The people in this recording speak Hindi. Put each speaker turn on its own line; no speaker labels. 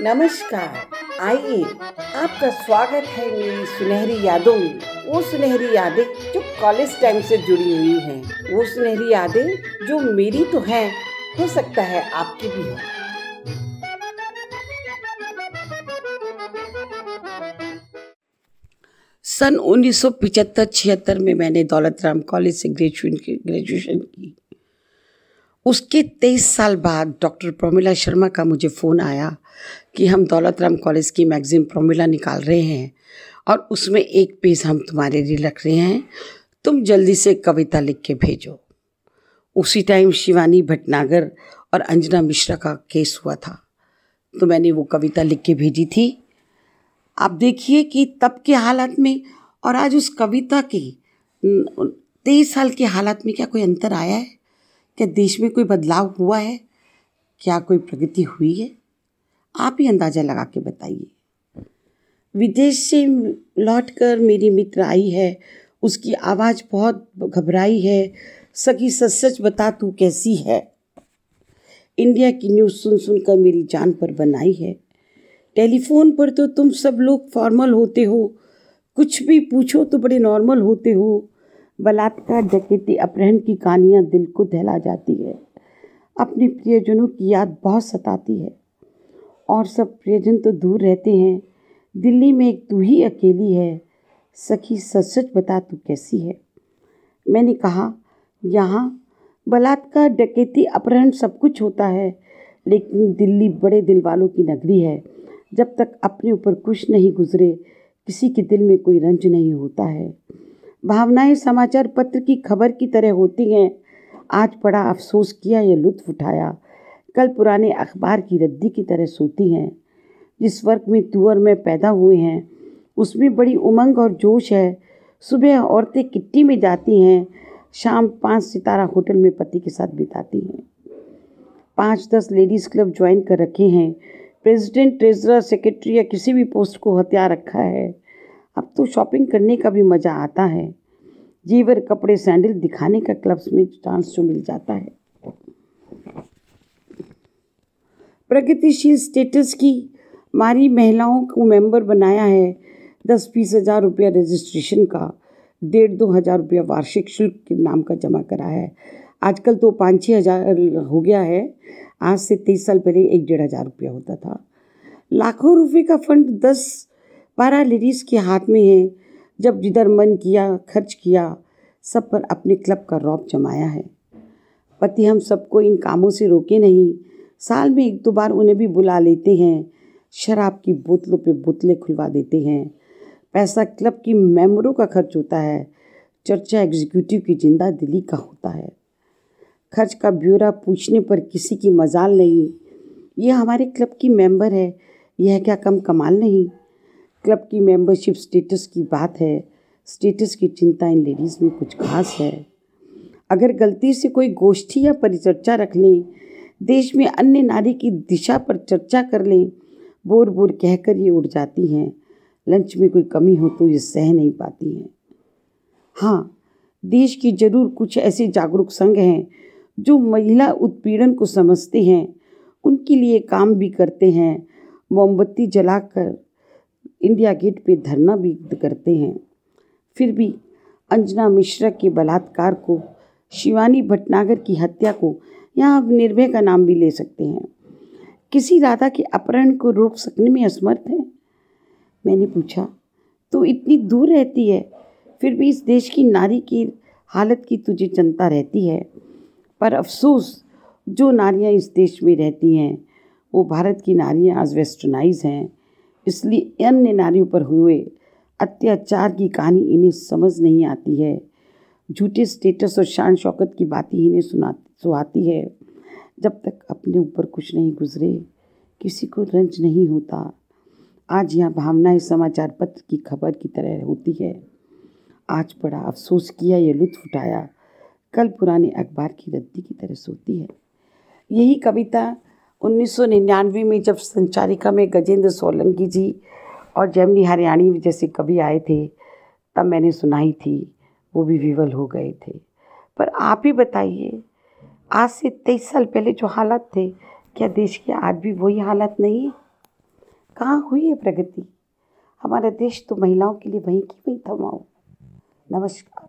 नमस्कार। आइए, आपका स्वागत है मेरी सुनहरी यादों में। वो सुनहरी यादें जो कॉलेज टाइम से जुड़ी हुई हैं। वो सुनहरी यादें जो मेरी तो हैं, हो सकता है आपकी भी हो। सन 1975-76 में मैंने दौलत राम कॉलेज से ग्रेजुएशन की ग्रेजुएशन की। उसके तेईस साल बाद डॉक्टर प्रमिला शर्मा का मुझे फ़ोन आया। कि हम दौलत राम कॉलेज की मैगज़ीन प्रोमिला निकाल रहे हैं और उसमें एक पेज हम तुम्हारे लिए रख रहे हैं। तुम जल्दी से कविता लिख के भेजो। उसी टाइम शिवानी भटनागर और अंजना मिश्रा का केस हुआ था। तो मैंने वो कविता लिख के भेजी थी। आप देखिए कि तब के हालात में और आज उस कविता की तेईस साल के हालात में क्या कोई अंतर आया है? क्या देश में कोई बदलाव हुआ है? क्या कोई प्रगति हुई है? आप ही अंदाज़ा लगा के बताइए। विदेश से लौट कर मेरी मित्र आई है, उसकी आवाज़ बहुत घबराई है। सखी, सच सच बता, तू कैसी है? इंडिया की न्यूज़ सुन सुन कर मेरी जान पर बनाई है। टेलीफोन पर तो तुम सब लोग फॉर्मल होते हो। कुछ भी पूछो तो बड़े नॉर्मल होते हो। बलात्कार, डकैती, अपहरण की कहानियाँ दिल को दहला जाती है। अपने प्रियजनों की याद बहुत सताती है। और सब प्रियजन तो दूर रहते हैं। दिल्ली में एक तू ही अकेली है। सखी सच सच बता, तू कैसी है? मैंने कहा, यहाँ बलात्कार डकैती अपहरण सब कुछ होता है, लेकिन दिल्ली बड़े दिल वालों की नगरी है। जब तक अपने ऊपर कुछ नहीं गुजरे, किसी के दिल में कोई रंज नहीं होता है। भावनाएँ समाचार पत्र की खबर की तरह होती हैं। आज बड़ा अफसोस किया या लुत्फ उठाया। कल पुराने अखबार की रद्दी की तरह सोती हैं। जिस वर्ग में तुअर में पैदा हुए हैं, उसमें बड़ी उमंग और जोश है। सुबह औरतें किट्टी में जाती हैं, शाम पाँच सितारा होटल में पति के साथ बिताती हैं। पाँच दस लेडीज़ क्लब ज्वाइन कर रखे हैं। प्रेसिडेंट, ट्रेजरर, सेक्रेटरी या किसी भी पोस्ट को हथियार रखा है। अब तो शॉपिंग करने का भी मज़ा आता है। जीवर, कपड़े, सैंडल दिखाने का क्लब्स में चांस जो मिल जाता है। प्रगतिशील स्टेटस की मारी महिलाओं को मेंबर बनाया है। दस बीस हज़ार रुपया रजिस्ट्रेशन का डेढ़ दो हज़ार रुपया वार्षिक शुल्क के नाम का जमा करा है। आजकल तो पाँच छः हज़ार हो गया है। आज से तेईस साल पहले एक डेढ़ हज़ार रुपया होता था। लाखों रुपए का फंड दस बारह लेडीज़ के हाथ में है। जब जिधर मन किया, खर्च किया, सब पर अपने क्लब का रौब जमाया है। पति हम सबको इन कामों से रोके नहीं। साल में एक दो बार उन्हें भी बुला लेते हैं। शराब की बोतलों पे बोतलें खुलवा देते हैं। पैसा क्लब की मेम्बरों का खर्च होता है। चर्चा एग्जीक्यूटिव की ज़िंदा दिली का होता है। खर्च का ब्यौरा पूछने पर किसी की मजाल नहीं। यह हमारे क्लब की मेंबर है। यह क्या कम कमाल नहीं? क्लब की मेंबरशिप स्टेटस की बात है। स्टेटस की चिंता इन लेडीज़ में कुछ खास है। अगर गलती से कोई गोष्ठी या परिचर्चा रख लें देश में अन्य नारी की दिशा पर चर्चा कर लें बोर बोर कहकर ये उड़ जाती हैं। लंच में कोई कमी हो तो ये सह नहीं पाती हैं। हाँ देश की ज़रूर कुछ ऐसे जागरूक संघ हैं, जो महिला उत्पीड़न को समझते हैं, उनके लिए काम भी करते हैं, मोमबत्ती जलाकर इंडिया गेट पे धरना भी करते हैं। फिर भी अंजना मिश्रा के बलात्कार को, शिवानी भटनागर की हत्या को यहाँ आप निर्भय का नाम भी ले सकते हैं। किसी राधा के अपहरण को रोक सकने में असमर्थ है? मैंने पूछा। तो इतनी दूर रहती है, फिर भी इस देश की नारी की हालत की तुझे चिंता रहती है। पर अफसोस, जो नारियाँ इस देश में रहती हैं, वो भारत की नारियाँ आज वेस्टर्नाइज हैं। इसलिए अन्य नारियों पर हुए अत्याचार की कहानी इन्हें समझ नहीं आती है। झूठे स्टेटस और शान शौकत की बातें इन्हें सुना सुहाती है। जब तक अपने ऊपर कुछ नहीं गुजरे, किसी को रंज नहीं होता। आज यहाँ भावनाएँ समाचार पत्र की खबर की तरह होती है। आज बड़ा अफसोस किया, या लुत्फ उठाया। कल पुराने अखबार की रद्दी की तरह सोती है। यही कविता 1999 में जब संचारिका में गजेंद्र सोलंकी जी और जैमनी हरियाणी जैसे कवि आए थे, तब मैंने सुनाई थी। वो भी विवल हो गए थे। पर आप ही बताइए, आज से तेईस साल पहले जो हालात थे, क्या देश की आज भी वही हालत नहीं है? कहाँ हुई है प्रगति? हमारा देश तो महिलाओं के लिए वहीं की वहीं थमाओ। नमस्कार।